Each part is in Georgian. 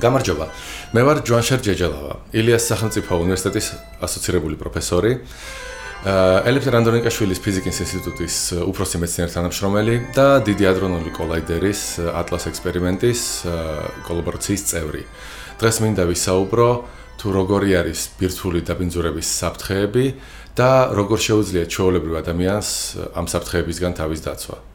გამარჯობა. მე ვარ ჯვანშერ ჯეჯელავა, ილიას სახელმწიფო უნივერსიტეტის ასოცირებული პროფესორი. ელექტრო რანდონიკაშვილის ფიზიკის ინსტიტუტის უფროსი მეცნიერ თანამშრომელი და დიდი ადრონული კოლაიდერის ატლას ექსპერიმენტის კოლაბორაციის წევრი. დღეს მინდა ვისაუბრო თუ როგორი არის ბირთვული დაბინძურების საფრთხეები და როგორ შეუძლია ჩვეულებრივ ადამიანს ამ საფრთხეებისგან თავის დაცვა.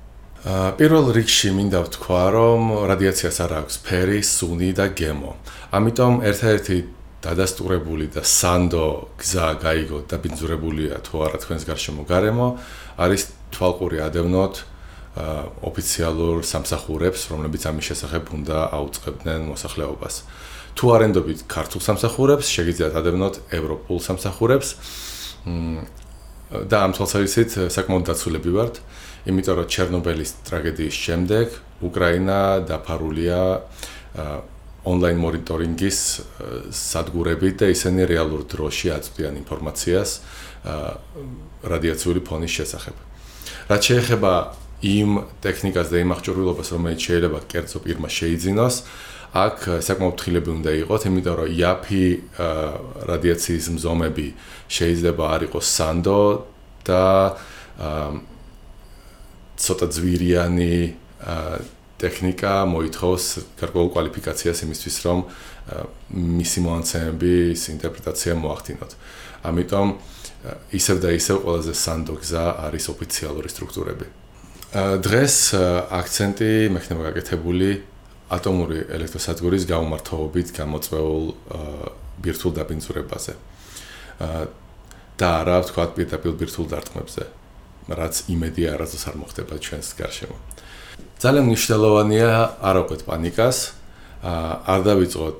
პირველ რიგში მინდა ვთქვა, რომ რადიაციას არ აქვს ფერი, სუნი და გემო. ამიტომ ერთ-ერთი დადასტურებული და სანდო გზა გაიგო და ბინძურებულია თუ არა თქვენს გარშემო გარემო, არის თვალყური ადევნოთ ოფიციალურ სამსახურებს, რომლებიც ამის შესახებ უნდა აუწყებდნენ მოსახლეობას. თუ არენდობით ქართულ სამსახურებს, შეგიძლიათ ადევნოთ ევროპულ სამსახურებს. და ამ თვალსაზრისით საკმაოდ დაცულები ვართ. იმიტომ რომ ჩერნობილის ტრაგედიის შემდეგ უკრაინა დაფარულია ონლაინ მონიტორინგის სადგურებით და ისინი რეალურ დროში აწვდიან ინფორმაციას რადიაციული ფონის შესახებ. რაც შეეხება იმ ტექნიკას და იმ აღჭურვილობას, რომელიც შეიძლება კერძო პირმა შეიძინოს, აქ საკმაოდ თხილები უნდა იყოს, იმიტომ რომ იაფი რადიაციის მზომები შეიძლება არ იყოს სანდო და ცოტა ძვირიანი ტექნიკა მოითხოვს გარკვეულ კვალიფიკაციას იმისთვის, რომ მისი მონაცემების ინტერპრეტაცია მოახდინოთ. ამიტომ ისევ და ისევ ყველაზე სანდო გზა არის ოფიციალური სტრუქტურები. დღეს აქცენტი მექნება გაკეთებული ატომური ელექტროსადგურის გაუმართლობით გამოწვეულ ბირთვულ დაბინძურებაზე. და რა ვთქვა პირდაპირ ბირთვულ დარტყმებზე. რაც იმედი არასდროს არ მოხდება ჩვენს გარშემო. ძალიან მნიშვნელოვანია არ აყვეთ პანიკას, არ დავიწყოთ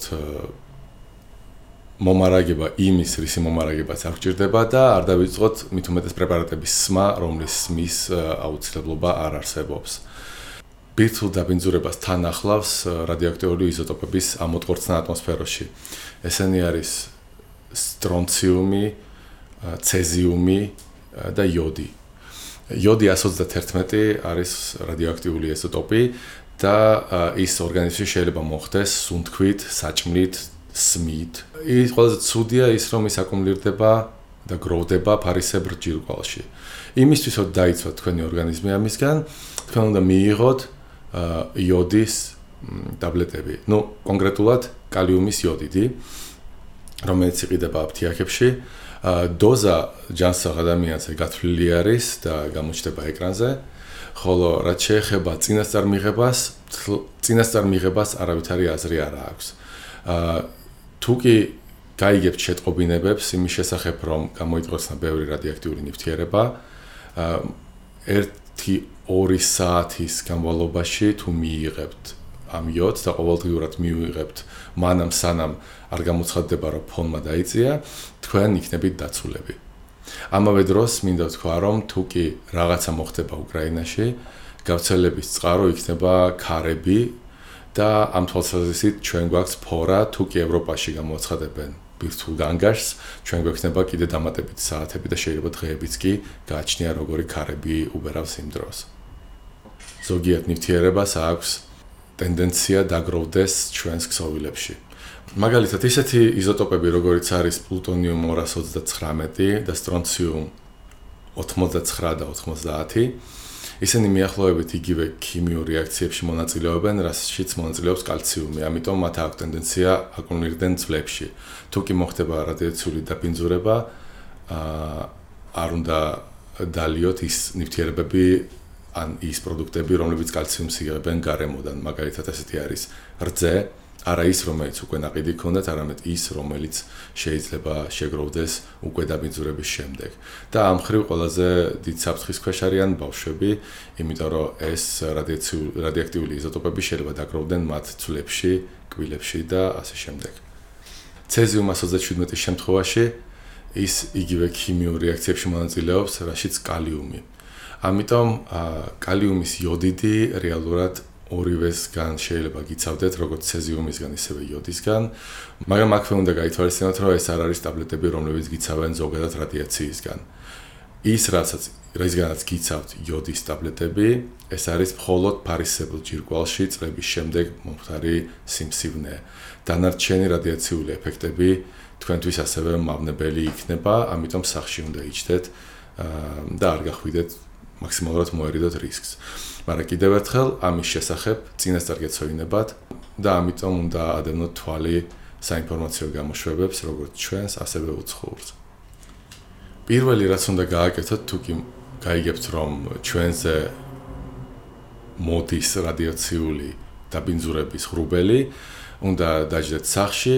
მომარაგება იმის, რისი მომარაგებაც არ გჭირდება და არ დავიწყოთ მით უმეტეს პრეპარატების სმა, რომლის სმის აუცილებლობა არ არსებობს. ბირთვულ დაბინძურებას თან ახლავს რადიოაქტიური იზოტოპების ამოტყორცნა ატმოსფეროში. ესენი არის სტრონციუმი, ცეზიუმი და იოდი. იოდი 121 არის რადიოაქტიული იზოტოპი და ის ორგანიზმში შეიძლება მოხდეს სუნთქვით, საჭმლით, სმით. ის ყველაზე ცუდია ის რომ ის აკუმულირდება და გროვდება ფარისებრ ჯირკვალში. იმისთვის რომ დაიცვათ თქვენი ორგანიზმი ამისგან, თქვენ უნდა მიიღოთ იოდის ტაბლეტები. ნუ კონკრეტულად კალიუმის იოდიდი, რომელიც იყიდება აფთიაქებში. დოზა ჯანსაღ ადამიანზე გათვლილი არის და გამოჩნდება ეკრანზე. ხოლო რაც შეეხება წინასწარ მიღებას, წინასწარ მიღებას არავითარი აზრი არ აქვს. აა თუკი გაიგებთ შეტყობინებებს იმის შესახებ, რომ გამოიწვევსა ბევრი რადიოაქტიური ნივთიერება, აა 1-2 საათის განმავლობაში თუ მიიღებთ ამ იოდს და ყოველდღიურად მიიღებთ მანამ სანამ არ გამოცხადდება რომ ფონმა დაიწია თქვენ იქნებით დაცულები. ამავე დროს მინდა ვთქვა რომ თუ კი რაღაცა მოხდება უკრაინაში გავრცელების წყარო იქნება ქარები და ამ თვალსაზრისით ჩვენ გვაქვს ფორა თუ კი ევროპაში გამოცხადებენ ბირთვულ განგაშს ჩვენ გვექნება კიდე დამატებით საათები და შეიძლება დღეებიც კი გააჩნია როგორი ქარები უბერავს იმ დროს ზოგიერთ ნივთიერებას აქვს ტენდენცია დაგროვდეს ჩვენს ქსოვილებში. მაგალითად, ისეთი იზოტოპები, როგორიც არის პლუტონიუმ 229 და სტრონციუმ 89 და 90, ისინი მიახლოებით იგივე ქიმიურ რეაქციებში მონაწილეობენ, რაშიც მონაწილეობს კალციუმი, ამიტომ მათ აქვს ტენდენცია აკუმულირდნენ ძვლებში. თუ კი მოხდება რადიაციული დაბინძურება, აა არ უნდა დალიოთ ის ნივთიერებები ან ის პროდუქტები, რომლებიც კალციუმს იღებენ გარემოდან, მაგალითად ასეთი არის რძე, არა ის, რომელიც უკვე ناقიდი ქონდათ, არამედ ის, რომელიც შეიძლება შეგროვდეს უკვე დაბინძურების შემდეგ. და ამ ხრივ ყველაზე დიდ საფრთხის ქვეშ არიან ბავშვები, იმიტომ რომ ეს რადიაციული რადიოაქტიული იზოტოპები შეიძლება დაგროვდნენ მათ ძვლებში, კბილებში და ასე შემდეგ. ცეზიუმ 137-ის შემთხვევაში ის იგივე ქიმიურ რეაქციებში მონაწილეობს, რაშიც კალიუმი ამიტომ კალიუმის იოდიდი რეალურად ორივესგან შეიძლება გიცავდეთ, როგორც ცეზიუმისგან, ისევე იოდისგან. მაგრამ აქვე უნდა გაითვალისწინოთ, რომ ეს არ არის ტაბლეტები, რომლებიც გიცავენ ზოგადად რადიაციისგან. ის რასაც რისგანაც გიცავთ იოდის ტაბლეტები, ეს არის მხოლოდ ფარისებელ ჯირკვალში წლების შემდეგ მომხდარი სიმსივნე. დანარჩენი რადიაციული ეფექტები თქვენთვის ასევე მავნებელი იქნება, ამიტომ სახში უნდა იჩდეთ და არ გახვიდეთ მაქსიმალურად მოერიდოთ რისკს. მაგრამ კიდევ ერთხელ ამის შესახებ წინასწარ გეცოდინებათ და ამიტომ უნდა ადევნოთ თვალი საინფორმაციო გამოშვებებს, როგორც ჩვენს, ასევე უცხოურს. პირველი რაც უნდა გააკეთოთ, თუ კი გაიგებთ, რომ ჩვენზე მოდის რადიაციული დაბინძურების ღრუბელი, უნდა დაждეთ სახში,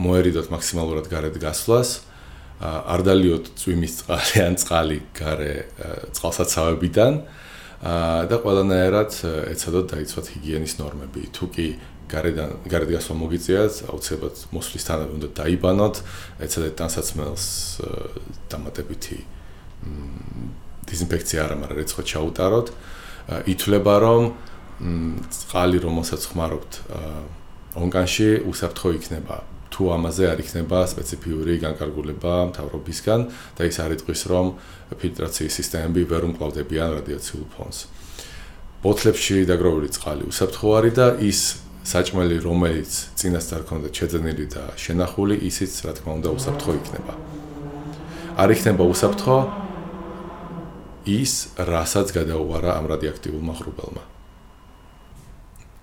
მოერიდოთ მაქსიმალურად გარეთ გასვლას, არ დალიოთ წვიმის წყალი ან წყალი გარე წყალსაცავებიდან და ყველანაირად ეცადოთ დაიცვათ ჰიგიენის ნორმები. თუ კი გარედან გარეთ გასვლა მოგიწიათ, აუცილებლად მოსვლისთანავე უნდა დაიბანოთ, ეცადეთ ტანსაცმელს დამატებითი დიზინფექცია არა, მაგრამ რეცხო ჩაუტაროთ. ითვლება რომ წყალი რომელსაც ხმარობთ ონკანში უსაფრთხო იქნება. თუ ამაზე არ იქნება სპეციფიური განკარგულება მთავრობისგან და ის არ იტყვის რომ ფილტრაციის სისტემები ვერ უმკლავდებიან რადიაციულ ფონს. ბოთლებში დაგროვილი წყალი უსაფრთხო არის და ის საჭმელი რომელიც წინასწარ ქონდა შეძენილი და შენახული ისიც რა თქმა უნდა უსაფრთხო იქნება. არ იქნება უსაფრთხო ის რასაც გადაუვარა ამ რადიოაქტიულმა ღრუბელმა.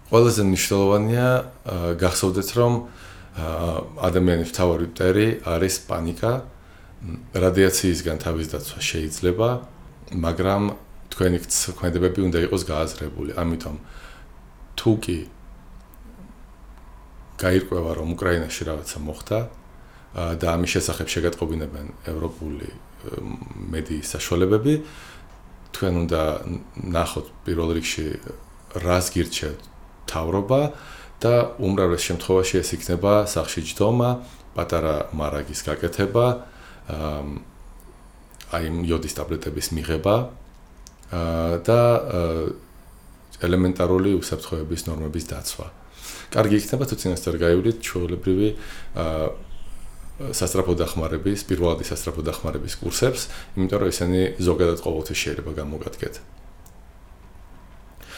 ყველაზე მნიშვნელოვანია გახსოვდეთ რომ ადამიანის თავარი მტერი არის პანიკა. რადიაციისგან თავის დაცვა შეიძლება, მაგრამ თქვენი ქმედებები უნდა იყოს გააზრებული. ამიტომ თუ კი გაირკვევა რომ უკრაინაში რაღაცა მოხდა და ამის შესახებ შეგატყობინებენ ევროპული მედიის საშუალებები, თქვენ უნდა ნახოთ პირველ რიგში რას გირჩევთ თავრობა და უმრავლეს შემთხვევაში ეს იქნება სახში ჯდომა, პატარა მარაგის გაკეთება, აი იოდის ტაბლეტების მიღება და ელემენტარული უსაფრთხოების ნორმების დაცვა. კარგი იქნება თუ წინასწარ გაივლით ჩვეულებრივი სასტრაფო დახმარების, პირველადი სასტრაფო დახმარების კურსებს, იმიტომ რომ ესენი ზოგადად ყოველთვის შეიძლება გამოგადგეთ.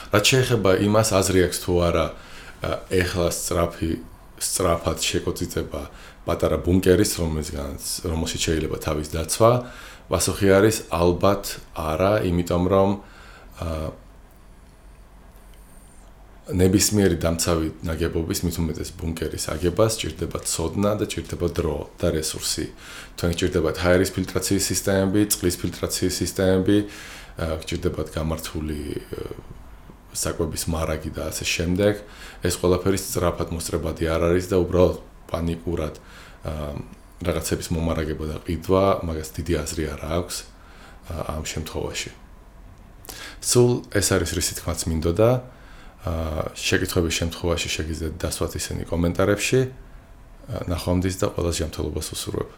რაც შეეხება იმას, აზრი აქვს თუ არა ეხლა სწრაფი სწრაფად შეკოწიწება პატარა ბუნკერის რომელსაც რომელშიც შეიძლება თავის დაცვა პასუხი არის ალბათ არა იმიტომ რომ ნებისმიერი დამცავი ნაგებობის მით უმეტეს ბუნკერის აგებას ჭირდება ცოდნა და ჭირდება დრო და რესურსი. თქვენ ჭირდებათ ჰაერის ფილტრაციის სისტემები, წყლის ფილტრაციის სისტემები, ჭირდებათ გამართული საკვების მარაგი და ასე შემდეგ. ეს ყველაფერი სწრაფად მოსწრებადი არ არის და უბრალოდ პანიკურად რაღაცების მომარაგება და ყიდვა მაგას დიდი აზრი არ აქვს ამ შემთხვევაში. სულ ეს არის რისი თქმაც მინდოდა. შეკითხების შემთხვევაში შეგიძლიათ დასვათ ისინი კომენტარებში. ნახვამდის და ყველას ჯანმრთელობას უსურვებ.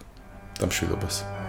და მშვიდობას